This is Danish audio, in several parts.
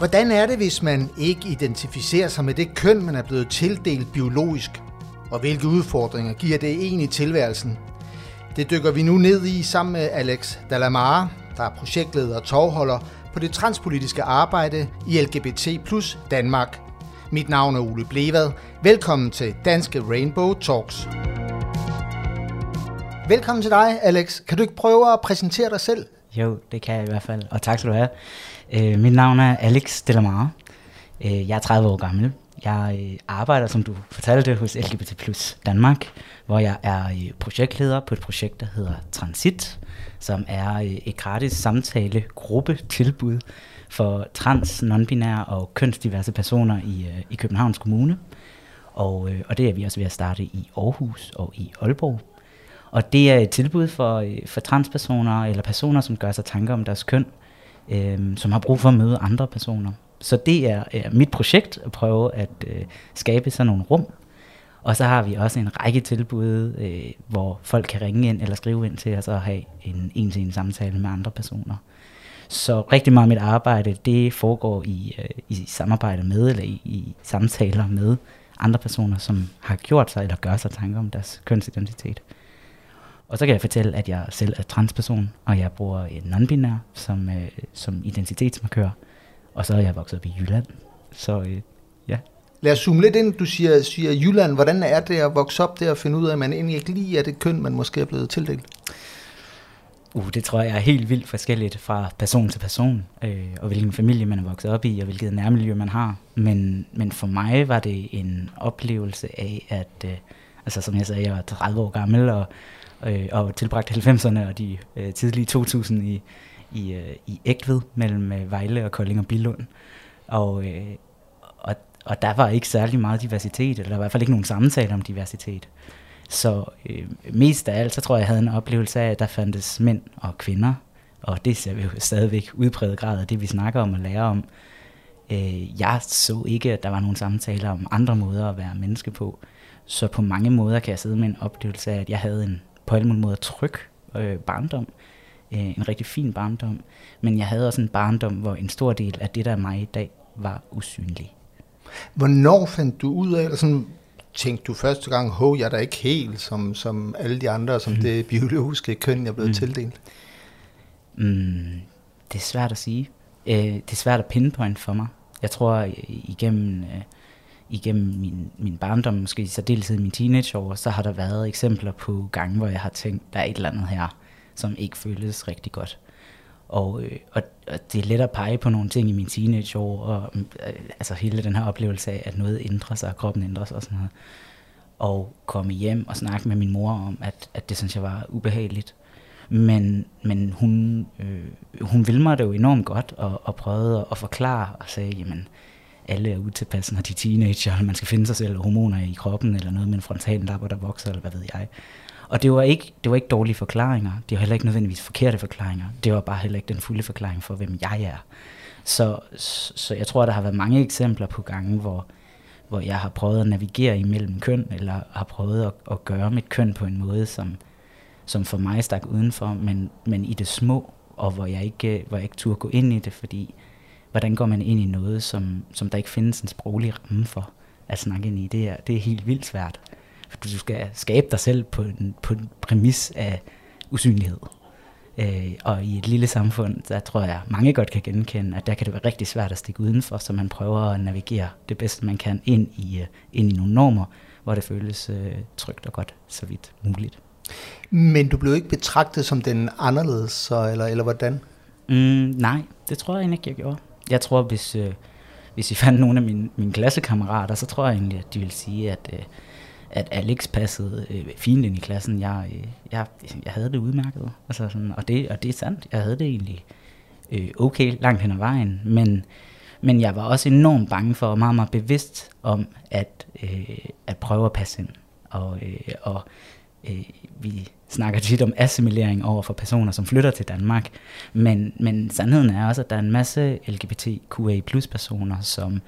Hvordan er det, hvis man ikke identificerer sig med det køn, man er blevet tildelt biologisk? Og hvilke udfordringer giver det egentlig tilværelsen? Det dykker vi nu ned i sammen med Alex Dalamare, der er projektleder og tovholder på det transpolitiske arbejde i LGBT plus Danmark. Mit navn er Ole Blevad. Velkommen til Danske Rainbow Talks. Velkommen til dig, Alex. Kan du ikke prøve at præsentere dig selv? Jo, det kan jeg i hvert fald, og tak skal du have. Øh, mit navn er Alex Delamare. Øh, jeg er 30 år gammel. Jeg øh, arbejder, som du fortalte, hos LGBT Plus Danmark, hvor jeg er øh, projektleder på et projekt, der hedder Transit, som er øh, et gratis samtale gruppe tilbud for trans, nonbinære og kønsdiverse personer i, i Københavns Kommune. Og, og det er vi også ved at starte i Aarhus og i Aalborg. Og det er et tilbud for, for transpersoner eller personer, som gør sig tanker om deres køn, øh, som har brug for at møde andre personer. Så det er, øh, mit projekt at prøve at øh, skabe sådan nogle rum. Og så har vi også en række tilbud, øh, hvor folk kan ringe ind eller skrive ind til os og have en en-til-en samtale med andre personer. Så rigtig meget af mit arbejde, det foregår i, øh, i samarbejde med, eller i, i samtaler med andre personer, som har gjort sig eller gør sig tanker om deres kønsidentitet. Og så kan jeg fortælle, at jeg selv er transperson, og jeg bruger en non-binær som, øh, som identitetsmarkør. Og så er jeg vokset op i Jylland. Så øh, ja. Lad os zoome lidt ind. Du siger, siger Jylland. Hvordan er det at vokse op der og finde ud af, at man egentlig ikke lige er det køn, man måske er blevet tildelt? Uh, det tror jeg er helt vildt forskelligt fra person til person, øh, og hvilken familie man er vokset op i, og hvilket nærmiljø man har. Men, men for mig var det en oplevelse af, at, øh, altså som jeg sagde, jeg var 30 år gammel, og øh, og tilbragt 90'erne og de øh, tidlige 2000 i, i, øh, i Ægtved mellem øh, Vejle og Kolding og Billund. Og, øh, og, og der var ikke særlig meget diversitet, eller der var i hvert fald ikke nogen samtale om diversitet. Så øh, mest af alt, så tror jeg, jeg havde en oplevelse af, at der fandtes mænd og kvinder, og det ser vi jo stadigvæk udpræget grad af det, vi snakker om og lærer om. Øh, jeg så ikke, at der var nogen samtaler om andre måder at være menneske på. Så på mange måder kan jeg sidde med en oplevelse af, at jeg havde en på alle mulige måder tryg øh, barndom. Øh, en rigtig fin barndom. Men jeg havde også en barndom, hvor en stor del af det, der er mig i dag, var usynlig. Hvornår fandt du ud af, eller sådan, tænkte du første gang, hov, jeg er da ikke helt som, som alle de andre, som mm. det biologiske køn, jeg er blevet mm. tildelt? Mm, det er svært at sige. Øh, det er svært at pinpoint for mig. Jeg tror, igennem... Øh, igennem min, min barndom, måske i særdeleshed i min teenageår, så har der været eksempler på gange, hvor jeg har tænkt, der er et eller andet her, som ikke føles rigtig godt. Og, øh, og, og det er let at pege på nogle ting i min teenageår, og øh, altså hele den her oplevelse af, at noget ændrer sig, og kroppen ændrer sig og sådan noget. Og komme hjem og snakke med min mor om, at, at det synes jeg var ubehageligt. Men, men hun, øh, hun ville mig det jo enormt godt, og, og prøvede at, at forklare og sagde, jamen, alle er utilpasse, når de er teenager, eller man skal finde sig selv hormoner i kroppen, eller noget med en frontallapper, der vokser, eller hvad ved jeg. Og det var, ikke, det var ikke dårlige forklaringer. Det var heller ikke nødvendigvis forkerte forklaringer. Det var bare heller ikke den fulde forklaring for, hvem jeg er. Så, så jeg tror, der har været mange eksempler på gange, hvor, hvor jeg har prøvet at navigere imellem køn, eller har prøvet at, at gøre mit køn på en måde, som, som for mig stak udenfor, men, men i det små, og hvor jeg ikke, hvor jeg ikke turde gå ind i det, fordi hvordan går man ind i noget, som, som der ikke findes en sproglig ramme for at snakke ind i. Det er, det er helt vildt svært. For du skal skabe dig selv på en, på en præmis af usynlighed. Øh, og i et lille samfund, der tror jeg, mange godt kan genkende, at der kan det være rigtig svært at stikke udenfor, så man prøver at navigere det bedste, man kan ind i, uh, ind i nogle normer, hvor det føles uh, trygt og godt, så vidt muligt. Men du blev ikke betragtet som den anderledes, så, eller, eller hvordan? Mm, nej, det tror jeg egentlig ikke, jeg gjorde jeg tror, hvis, øh, hvis I fandt nogle af mine, mine klassekammerater, så tror jeg egentlig, at de ville sige, at, øh, at Alex passede øh, fint ind i klassen. Jeg, øh, jeg, jeg havde det udmærket. Altså sådan, og, det, og det er sandt. Jeg havde det egentlig øh, okay langt hen ad vejen. Men, men jeg var også enormt bange for, og meget, meget bevidst om, at, øh, at prøve at passe ind. Og, øh, og øh, vi snakker tit om assimilering over for personer, som flytter til Danmark, men, men sandheden er også, at der er en masse LGBTQA plus personer, som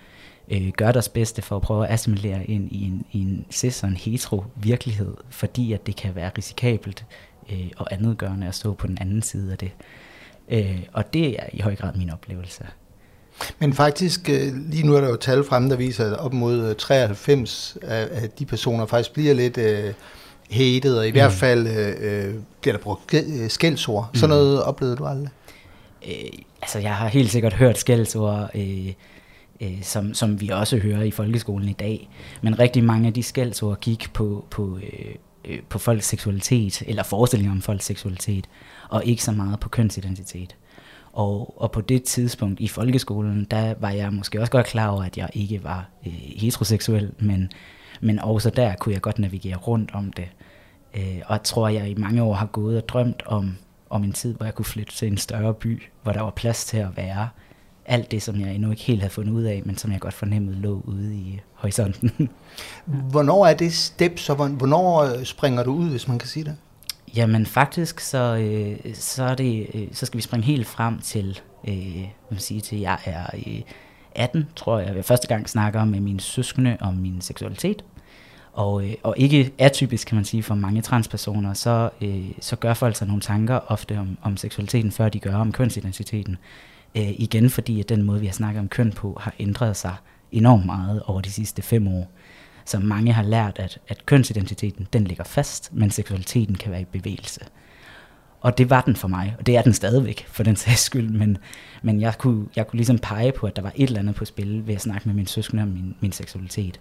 øh, gør deres bedste for at prøve at assimilere ind i en, i en cis og en hetero virkelighed, fordi at det kan være risikabelt øh, og andetgørende at stå på den anden side af det. Øh, og det er i høj grad min oplevelse. Men faktisk, øh, lige nu er der jo tal frem, der viser, at op mod øh, 93 af de personer faktisk bliver lidt Øh hated, og i mm. hvert fald uh, bliver der brugt skældsord. Mm. Sådan noget oplevede du aldrig? Øh, altså, jeg har helt sikkert hørt skældsord, øh, øh, som, som vi også hører i folkeskolen i dag. Men rigtig mange af de skældsord gik på, på, øh, øh, på folks seksualitet, eller forestillinger om folks seksualitet, og ikke så meget på kønsidentitet. Og, og på det tidspunkt i folkeskolen, der var jeg måske også godt klar over, at jeg ikke var øh, heteroseksuel, men, men også der kunne jeg godt navigere rundt om det. Øh, og jeg tror, jeg i mange år har gået og drømt om, om en tid, hvor jeg kunne flytte til en større by, hvor der var plads til at være alt det, som jeg endnu ikke helt havde fundet ud af, men som jeg godt fornemmede lå ude i horisonten. hvornår er det step, så hvornår øh, springer du ud, hvis man kan sige det? Jamen faktisk, så, øh, så, er det, øh, så skal vi springe helt frem til, øh, man sige, til jeg er øh, 18, tror jeg. Jeg første gang snakker med mine søskende om min seksualitet. Og, øh, og ikke atypisk, kan man sige, for mange transpersoner, så, øh, så gør folk sig nogle tanker ofte om, om seksualiteten, før de gør om kønsidentiteten. Øh, igen fordi, at den måde, vi har snakket om køn på, har ændret sig enormt meget over de sidste fem år. Så mange har lært, at, at kønsidentiteten, den ligger fast, men seksualiteten kan være i bevægelse. Og det var den for mig, og det er den stadigvæk, for den sags skyld, men, men jeg, kunne, jeg kunne ligesom pege på, at der var et eller andet på spil ved at snakke med min søskende om min, min seksualitet.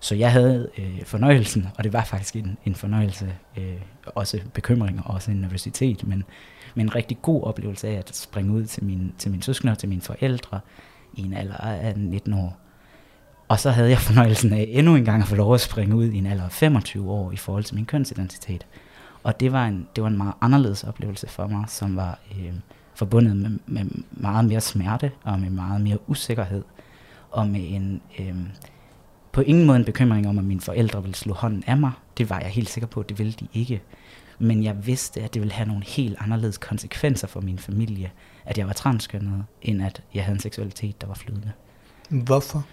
Så jeg havde øh, fornøjelsen, og det var faktisk en, en fornøjelse, øh, også bekymring og også en nervøsitet, men, men en rigtig god oplevelse af at springe ud til, min, til mine søskende og til mine forældre i en alder af 19 år. Og så havde jeg fornøjelsen af endnu en gang at få lov at springe ud i en alder af 25 år i forhold til min kønsidentitet. Og det var en, det var en meget anderledes oplevelse for mig, som var øh, forbundet med, med meget mere smerte og med meget mere usikkerhed og med en... Øh, på ingen måde en bekymring om, at mine forældre ville slå hånden af mig. Det var jeg helt sikker på, at det ville de ikke. Men jeg vidste, at det ville have nogle helt anderledes konsekvenser for min familie, at jeg var transkønnet, end at jeg havde en seksualitet, der var flydende. Hvorfor?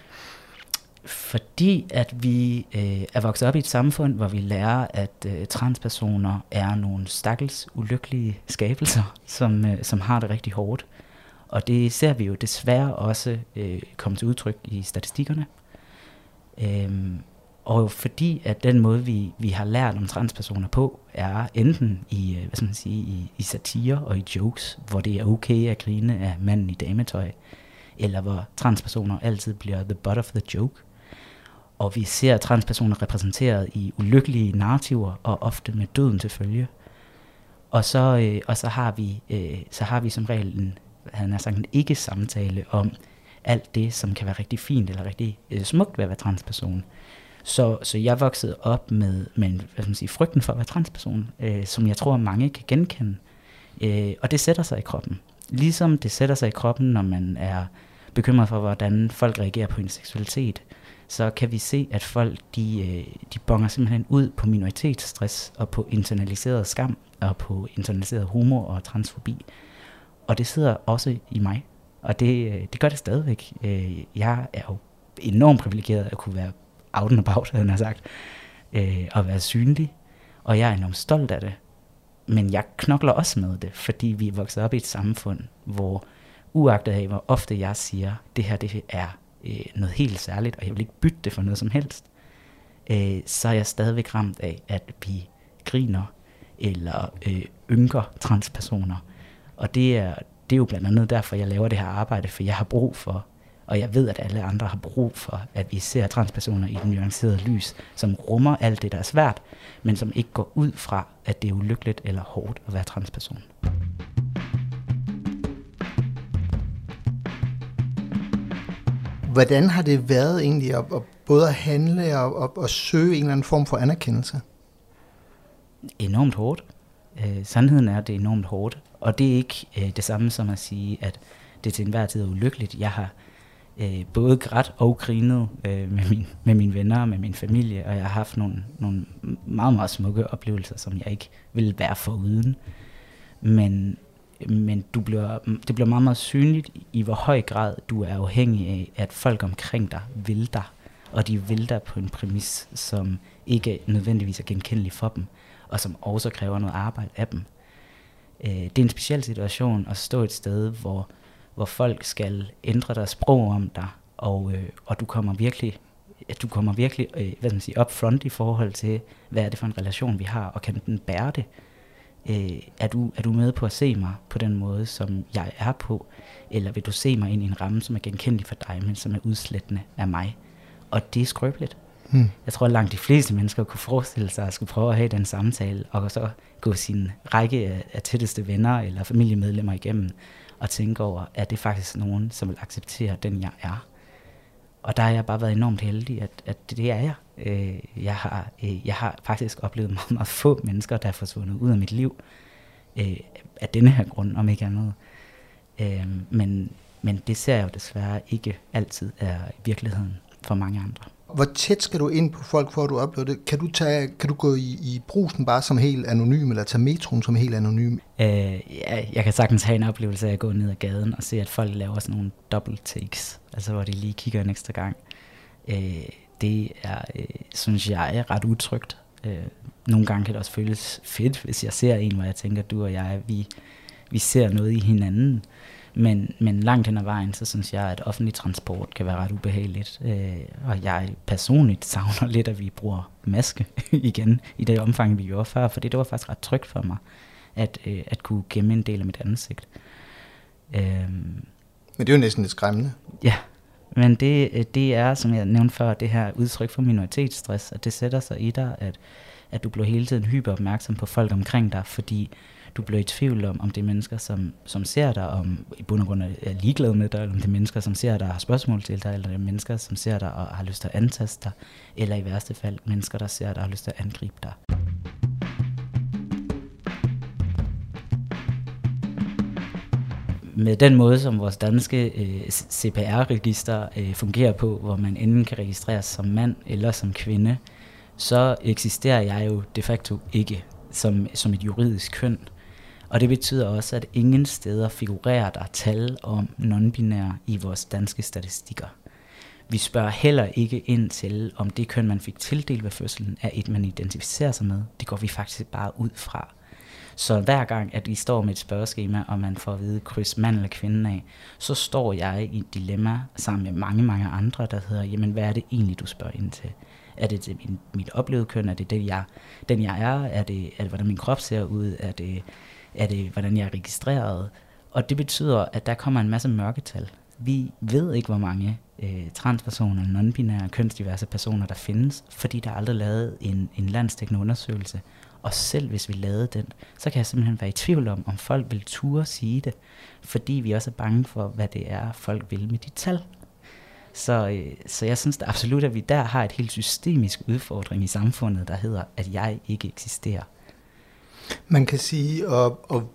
Fordi at vi øh, er vokset op i et samfund, hvor vi lærer, at øh, transpersoner er nogle stakkels ulykkelige skabelser, som, øh, som har det rigtig hårdt. Og det ser vi jo desværre også øh, komme til udtryk i statistikkerne. Øhm, og fordi at den måde, vi, vi har lært om transpersoner på, er enten i, øh, hvad skal man sige, i, i satire og i jokes, hvor det er okay at grine af manden i dametøj, eller hvor transpersoner altid bliver the butt of the joke. Og vi ser transpersoner repræsenteret i ulykkelige narrativer, og ofte med døden til følge. Og så, øh, og så, har, vi, øh, så har vi som regel en, han har sagt, en ikke-samtale om, alt det, som kan være rigtig fint eller rigtig øh, smukt ved at være transperson. Så, så jeg voksede op med, med hvad skal man sige, frygten for at være transperson, øh, som jeg tror, mange kan genkende. Øh, og det sætter sig i kroppen. Ligesom det sætter sig i kroppen, når man er bekymret for, hvordan folk reagerer på en seksualitet, så kan vi se, at folk de, øh, de bonger simpelthen ud på minoritetsstress og på internaliseret skam og på internaliseret humor og transfobi. Og det sidder også i mig. Og det, øh, det gør det stadigvæk. Øh, jeg er jo enormt privilegeret at kunne være out and about, havde han sagt, øh, og være synlig. Og jeg er enormt stolt af det. Men jeg knokler også med det, fordi vi er vokset op i et samfund, hvor uagtet af, hvor ofte jeg siger, det her det er noget helt særligt, og jeg vil ikke bytte det for noget som helst, så er jeg stadigvæk ramt af, at vi griner eller ynker transpersoner. Og det er, det er jo blandt andet derfor, jeg laver det her arbejde, for jeg har brug for, og jeg ved, at alle andre har brug for, at vi ser transpersoner i den nuancerede lys, som rummer alt det, der er svært, men som ikke går ud fra, at det er ulykkeligt eller hårdt at være transperson. Hvordan har det været egentlig at, at både at handle og at, at søge en eller anden form for anerkendelse? Enormt hårdt. Øh, sandheden er, at det er enormt hårdt. Og det er ikke øh, det samme som at sige, at det til enhver tid er ulykkeligt. Jeg har øh, både grædt og grinet øh, med, min, med mine venner og med min familie, og jeg har haft nogle, nogle meget, meget smukke oplevelser, som jeg ikke ville være foruden. Men, men du bliver, det bliver meget, meget synligt i, hvor høj grad du er afhængig af, at folk omkring dig vil dig, og de vil dig på en præmis, som ikke nødvendigvis er genkendelig for dem, og som også kræver noget arbejde af dem. Øh, det er en speciel situation at stå et sted, hvor, hvor folk skal ændre deres sprog om dig, og, øh, og du kommer virkelig at du kommer virkelig øh, hvad skal man sige, up front i forhold til, hvad er det for en relation, vi har, og kan den bære det? Øh, er, du, er du med på at se mig på den måde, som jeg er på, eller vil du se mig ind i en ramme, som er genkendelig for dig, men som er udslættende af mig? Og det er skrøbeligt. Hmm. Jeg tror, at langt de fleste mennesker kunne forestille sig at skulle prøve at have den samtale, og så gå sin række af, af tætteste venner eller familiemedlemmer igennem, og tænke over, at det faktisk nogen, som vil acceptere den, jeg er. Og der har jeg bare været enormt heldig, at, at det er jeg. Øh, jeg, har, øh, jeg har faktisk oplevet meget, meget få mennesker, der er forsvundet ud af mit liv, øh, af denne her grund, om ikke andet. Øh, men, men det ser jeg jo desværre ikke altid er virkeligheden for mange andre. Hvor tæt skal du ind på folk, for at du oplever det? Kan du, tage, kan du gå i, i brusen bare som helt anonym, eller tage metroen som helt anonym? Øh, ja, jeg kan sagtens have en oplevelse af at gå ned ad gaden og se, at folk laver sådan nogle double takes, altså hvor de lige kigger en ekstra gang. Øh, det er, øh, synes jeg, er ret utrygt. Øh, nogle gange kan det også føles fedt, hvis jeg ser en, hvor jeg tænker, du og jeg, vi, vi ser noget i hinanden. Men, men langt hen ad vejen, så synes jeg, at offentlig transport kan være ret ubehageligt. Øh, og jeg personligt savner lidt, at vi bruger maske igen i det omfang, vi gjorde før, fordi det var faktisk ret trygt for mig, at, øh, at kunne gemme en del af mit ansigt. Øh, men det er jo næsten lidt skræmmende. Ja, men det, øh, det er, som jeg nævnte før, det her udtryk for minoritetsstress, at det sætter sig i dig, at, at du bliver hele tiden hyper opmærksom på folk omkring dig, fordi du bliver i tvivl om, om det er mennesker, som, som ser dig, om i bund og grund er ligeglade med dig, eller om det er mennesker, som ser dig og har spørgsmål til dig, eller det er mennesker, som ser dig og har lyst til at antaste dig, eller i værste fald mennesker, der ser dig og har lyst til at angribe dig. med den måde, som vores danske øh, CPR-register øh, fungerer på, hvor man enten kan registreres som mand eller som kvinde, så eksisterer jeg jo de facto ikke som, som et juridisk køn. Og det betyder også, at ingen steder figurerer der tal om nonbinære i vores danske statistikker. Vi spørger heller ikke ind til, om det køn, man fik tildelt ved fødslen, er et, man identificerer sig med. Det går vi faktisk bare ud fra. Så hver gang, at vi står med et spørgeskema, og man får at vide kryds mand eller kvinde af, så står jeg i et dilemma sammen med mange, mange andre, der hedder, jamen hvad er det egentlig, du spørger ind til? Er det til min, mit oplevede køn? Er det, det jeg, den jeg er? Er det, er det, hvordan min krop ser ud? Er det, er det, hvordan jeg er registreret? Og det betyder, at der kommer en masse mørketal. Vi ved ikke, hvor mange øh, transpersoner, non-binære, kønsdiverse personer, der findes, fordi der er aldrig lavet en, en landstækkende undersøgelse. Og selv hvis vi lavede den, så kan jeg simpelthen være i tvivl om, om folk vil ture sige det, fordi vi også er bange for, hvad det er, folk vil med de tal. Så, øh, så jeg synes da absolut, at vi der har et helt systemisk udfordring i samfundet, der hedder, at jeg ikke eksisterer. Man kan sige, og, og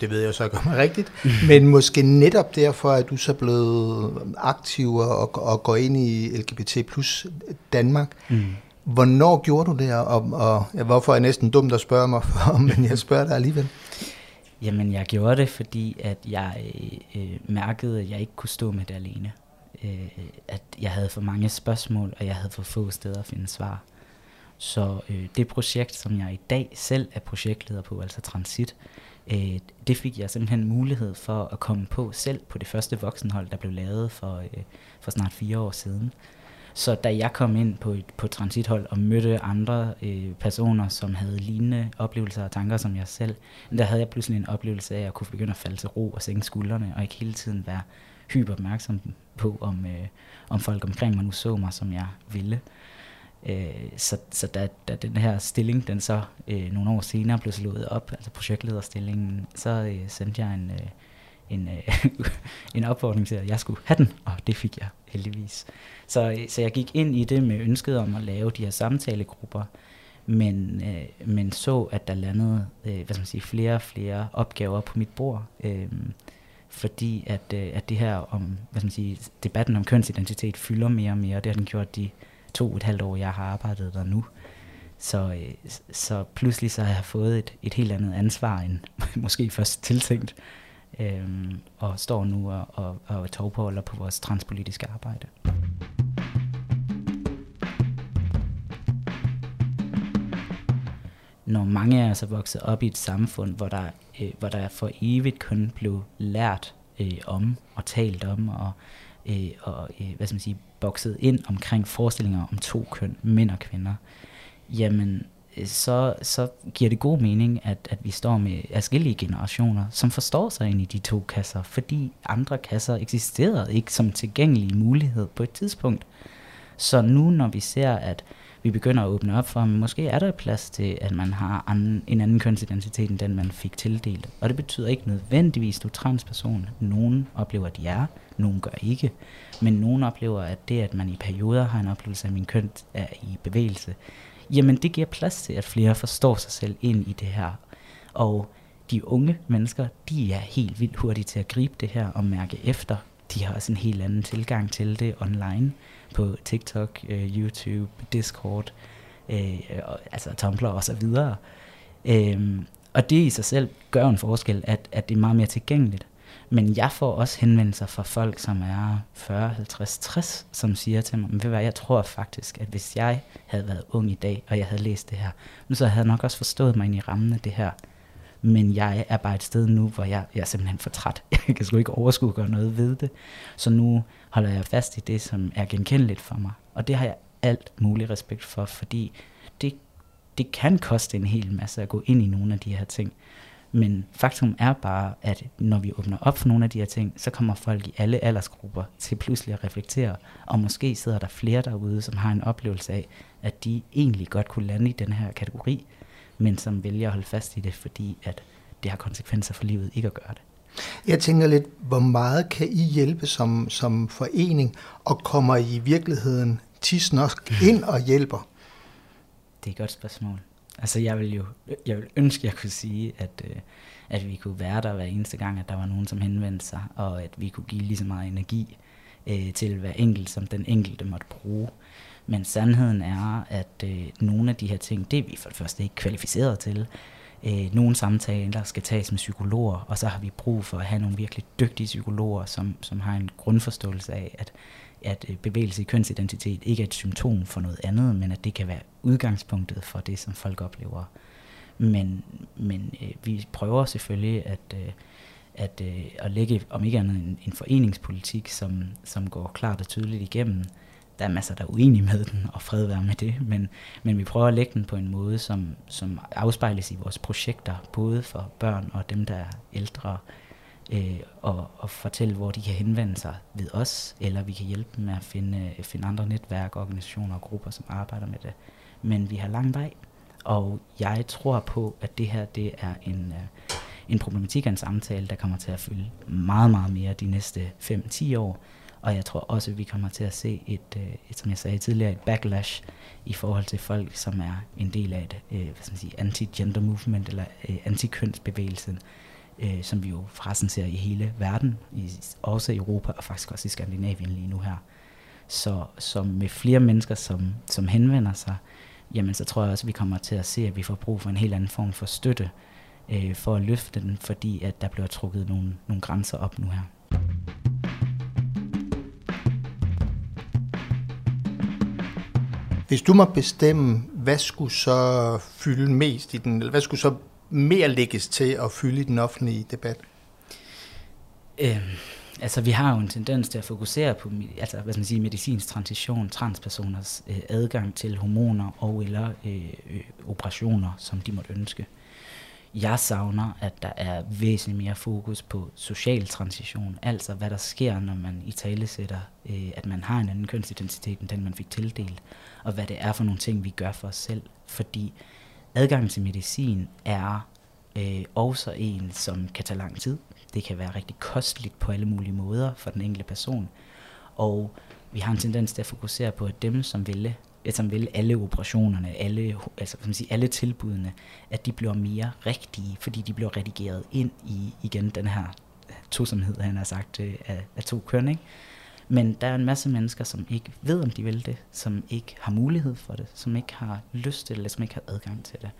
det ved jeg så ikke om er rigtigt, men måske netop derfor, at du så er blevet aktiv og, og går ind i LGBT plus Danmark. Mm. Hvornår gjorde du det, og, og ja, hvorfor er jeg næsten dumt at spørge mig for, men jeg spørger dig alligevel? Jamen, jeg gjorde det, fordi at jeg øh, mærkede, at jeg ikke kunne stå med det alene. Øh, at jeg havde for mange spørgsmål, og jeg havde for få steder at finde svar. Så øh, det projekt, som jeg i dag selv er projektleder på, altså Transit, øh, det fik jeg simpelthen mulighed for at komme på selv på det første voksenhold, der blev lavet for, øh, for snart fire år siden. Så da jeg kom ind på et på transithold og mødte andre øh, personer, som havde lignende oplevelser og tanker som jeg selv, der havde jeg pludselig en oplevelse af at kunne begynde at falde til ro og sænke skuldrene, og ikke hele tiden være hyper opmærksom på, om, øh, om folk omkring mig nu så mig, som jeg ville. Øh, Øh, så så da, da den her stilling, den så øh, nogle år senere blev slået op, altså projektlederstillingen, så øh, sendte jeg en, øh, en, øh, en opfordring til, at jeg skulle have den, og det fik jeg heldigvis. Så, øh, så jeg gik ind i det med ønsket om at lave de her samtalegrupper, men, øh, men så, at der landede øh, hvad skal man sige, flere og flere opgaver på mit bord. Øh, fordi at, øh, at det her om, hvad skal man sige, debatten om kønsidentitet fylder mere og mere, og det har den gjort de to og et halvt år, jeg har arbejdet der nu. Så, øh, så pludselig så har jeg fået et, et helt andet ansvar end måske først tiltænkt, øh, og står nu og, og, og tovpåholder på vores transpolitiske arbejde. Når mange af os er vokset op i et samfund, hvor der, øh, hvor der for evigt kun blev lært øh, om og talt om og, øh, og øh, hvad skal man sige, bokset ind omkring forestillinger om to køn, mænd og kvinder, jamen øh, så, så giver det god mening, at, at vi står med forskellige generationer, som forstår sig ind i de to kasser, fordi andre kasser eksisterede ikke som tilgængelig mulighed på et tidspunkt. Så nu når vi ser, at vi begynder at åbne op for, at måske er der plads til, at man har anden, en anden kønsidentitet, end den man fik tildelt. Og det betyder ikke nødvendigvis, at du er transperson. Nogen oplever, at de er, nogen gør ikke. Men nogen oplever, at det, at man i perioder har en oplevelse af, at min køn er i bevægelse, jamen det giver plads til, at flere forstår sig selv ind i det her. Og de unge mennesker, de er helt vildt hurtige til at gribe det her og mærke efter. De har også en helt anden tilgang til det online på TikTok, øh, YouTube, Discord, øh, altså Tumblr og så videre. Øh, og det i sig selv gør en forskel, at, at det er meget mere tilgængeligt. Men jeg får også henvendelser fra folk, som er 40, 50, 60, som siger til mig, ved hvad, jeg tror faktisk, at hvis jeg havde været ung i dag, og jeg havde læst det her, så havde jeg nok også forstået mig ind i rammen af det her. Men jeg er bare et sted nu, hvor jeg, jeg er simpelthen for træt. Jeg kan sgu ikke overskue at gøre noget ved det. Så nu holder jeg fast i det, som er genkendeligt for mig. Og det har jeg alt mulig respekt for, fordi det, det kan koste en hel masse at gå ind i nogle af de her ting. Men faktum er bare, at når vi åbner op for nogle af de her ting, så kommer folk i alle aldersgrupper til pludselig at reflektere, og måske sidder der flere derude, som har en oplevelse af, at de egentlig godt kunne lande i den her kategori, men som vælger at holde fast i det, fordi at det har konsekvenser for livet ikke at gøre det. Jeg tænker lidt, hvor meget kan I hjælpe som, som forening, og kommer I i virkeligheden nok ind og hjælper? Det er et godt spørgsmål. Altså jeg vil jo jeg vil ønske, at jeg kunne sige, at, øh, at vi kunne være der hver eneste gang, at der var nogen, som henvendte sig, og at vi kunne give lige så meget energi øh, til hver enkelt, som den enkelte måtte bruge. Men sandheden er, at øh, nogle af de her ting, det er vi for det første ikke kvalificeret til. Øh, nogle samtaler skal tages med psykologer, og så har vi brug for at have nogle virkelig dygtige psykologer, som, som har en grundforståelse af, at at øh, bevægelse i kønsidentitet ikke er et symptom for noget andet, men at det kan være udgangspunktet for det, som folk oplever. Men, men øh, vi prøver selvfølgelig at, øh, at, øh, at lægge, om ikke andet, en, en foreningspolitik, som, som går klart og tydeligt igennem. Der er masser, der er uenige med den, og fred være med det, men, men vi prøver at lægge den på en måde, som, som afspejles i vores projekter, både for børn og dem, der er ældre, øh, og, og fortælle, hvor de kan henvende sig ved os, eller vi kan hjælpe dem med at finde, finde andre netværk, organisationer og grupper, som arbejder med det. Men vi har lang vej, og jeg tror på, at det her det er en, øh, en problematik og en samtale, der kommer til at fylde meget, meget mere de næste 5-10 år. Og jeg tror også, at vi kommer til at se et, øh, et, som jeg sagde tidligere, et backlash i forhold til folk, som er en del af et øh, hvad skal man sige, anti-gender movement eller øh, anti-kønsbevægelsen, øh, som vi jo forresten ser i hele verden, i, også i Europa og faktisk også i Skandinavien lige nu her. Så, så med flere mennesker, som, som henvender sig, jamen så tror jeg også, at vi kommer til at se, at vi får brug for en helt anden form for støtte øh, for at løfte den, fordi at der bliver trukket nogle, nogle grænser op nu her. Hvis du må bestemme, hvad skulle så fylde mest i den, eller hvad skulle så mere lægges til at fylde i den offentlige debat? Øhm, altså, vi har jo en tendens til at fokusere på altså, hvad skal man sige, medicinsk transition, transpersoners øh, adgang til hormoner og eller øh, øh, operationer, som de måtte ønske. Jeg savner, at der er væsentligt mere fokus på social transition, altså hvad der sker, når man i tale sætter, øh, at man har en anden kønsidentitet, end den man fik tildelt, og hvad det er for nogle ting, vi gør for os selv. Fordi adgang til medicin er øh, også en, som kan tage lang tid. Det kan være rigtig kosteligt på alle mulige måder for den enkelte person. Og vi har en tendens til at fokusere på, at dem, som ville som vil alle operationerne, alle, altså, man siger, alle tilbudene, at de bliver mere rigtige, fordi de bliver redigeret ind i igen den her øh, tosomhed, han har sagt, øh, af, af to køn. Ikke? Men der er en masse mennesker, som ikke ved, om de vil det, som ikke har mulighed for det, som ikke har lyst til det, eller som ikke har adgang til det.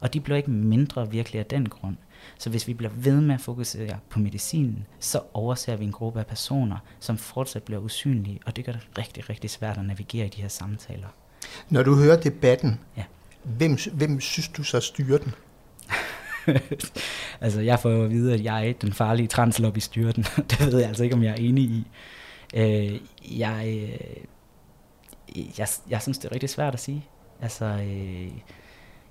Og de bliver ikke mindre virkelig af den grund. Så hvis vi bliver ved med at fokusere på medicinen, så overser vi en gruppe af personer, som fortsat bliver usynlige, og det gør det rigtig, rigtig svært at navigere i de her samtaler. Når du hører debatten, ja. hvem, hvem synes du så styrer den? altså, jeg får jo at vide, at jeg er den farlige translobby styrer den. det ved jeg altså ikke, om jeg er enig i. Øh, jeg, øh, jeg, jeg synes, det er rigtig svært at sige. Altså, øh,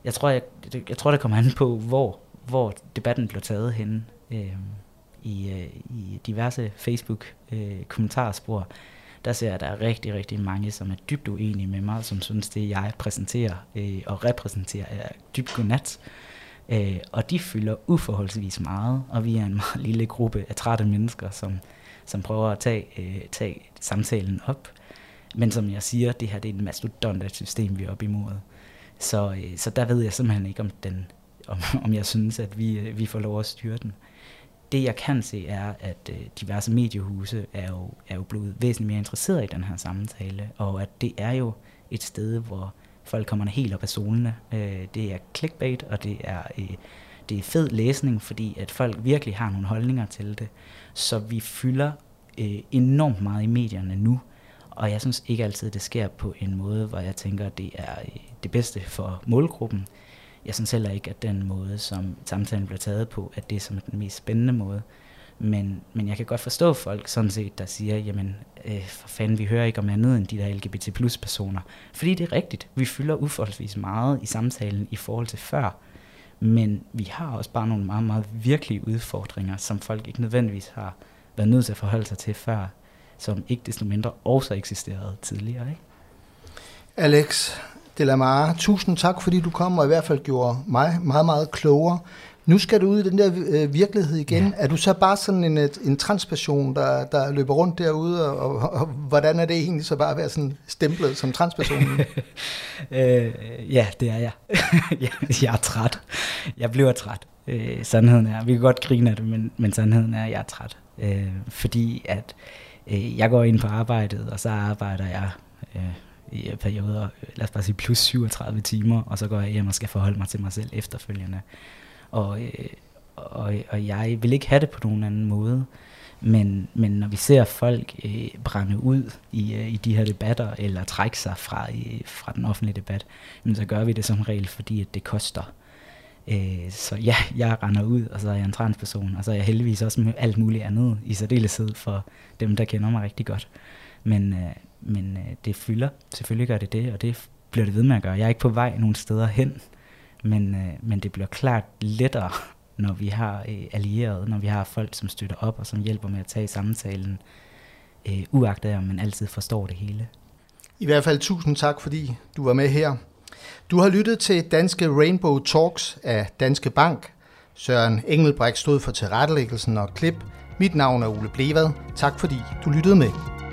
jeg tror, jeg, jeg tror, det kommer an på, hvor, hvor debatten blev taget hen øh, i, øh, i diverse Facebook-kommentarspor. Øh, der ser jeg, at der er rigtig, rigtig mange, som er dybt uenige med mig, som synes, det jeg præsenterer øh, og repræsenterer er dybt godnat. Øh, og de fylder uforholdsvis meget, og vi er en meget lille gruppe af trætte mennesker, som, som prøver at tage, øh, tage samtalen op. Men som jeg siger, det her det er et mastodont system, vi er oppe imod. Så, øh, så der ved jeg simpelthen ikke, om, den, om, om jeg synes, at vi, øh, vi får lov at styre den. Det jeg kan se er, at øh, diverse mediehuse er jo, er jo blevet væsentligt mere interesseret i den her samtale, og at det er jo et sted, hvor folk kommer helt op af solene. Øh, det er clickbait, og det er, øh, det er fed læsning, fordi at folk virkelig har nogle holdninger til det. Så vi fylder øh, enormt meget i medierne nu, og jeg synes ikke altid, det sker på en måde, hvor jeg tænker, at det er øh, det bedste for målgruppen. Jeg synes heller ikke, at den måde, som samtalen bliver taget på, at det er som den mest spændende måde. Men, men jeg kan godt forstå folk sådan set, der siger, jamen øh, for fanden, vi hører ikke om andet end de der LGBT plus personer. Fordi det er rigtigt, vi fylder uforholdsvis meget i samtalen i forhold til før. Men vi har også bare nogle meget, meget virkelige udfordringer, som folk ikke nødvendigvis har været nødt til at forholde sig til før, som ikke desto mindre også eksisterede tidligere. Ikke? Alex Delamare, tusind tak, fordi du kom og i hvert fald gjorde mig meget, meget klogere. Nu skal du ud i den der øh, virkelighed igen. Ja. Er du så bare sådan en, en transperson, der, der løber rundt derude, og, og, og hvordan er det egentlig så bare at være sådan stemplet som transperson? øh, ja, det er jeg. jeg er træt. Jeg bliver træt. Øh, sandheden er, vi kan godt grine af det, men, men sandheden er, at jeg er træt. Øh, fordi at øh, jeg går ind på arbejdet, og så arbejder jeg øh, i øh, perioder, lad os bare sige plus 37 timer, og så går jeg hjem og skal forholde mig til mig selv efterfølgende. Og, øh, og, og jeg vil ikke have det på nogen anden måde. Men, men når vi ser folk øh, brænde ud i, øh, i de her debatter, eller trække sig fra, øh, fra den offentlige debat, jamen, så gør vi det som regel, fordi at det koster. Øh, så ja, jeg render ud, og så er jeg en transperson, og så er jeg heldigvis også med alt muligt andet, i særdeleshed for dem, der kender mig rigtig godt. Men, øh, men øh, det fylder, selvfølgelig gør det det, og det bliver det ved med at gøre. Jeg er ikke på vej nogen steder hen, men, øh, men det bliver klart lettere, når vi har øh, allierede, når vi har folk, som støtter op og som hjælper med at tage samtalen, øh, uagtet om man altid forstår det hele. I hvert fald tusind tak, fordi du var med her. Du har lyttet til Danske Rainbow Talks af Danske Bank. Søren Engelbrecht stod for tilrettelæggelsen og klip. Mit navn er Ole Blevad. Tak fordi du lyttede med.